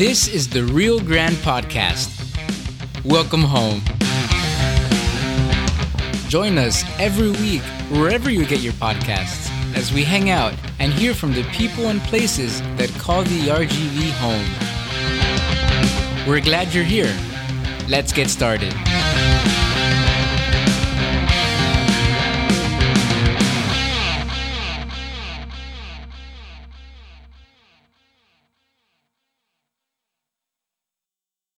This is the Rio Grande Podcast. Welcome home. Join us every week, wherever you get your podcasts, as we hang out and hear from the people and places that call the RGV home. We're glad you're here. Let's get started.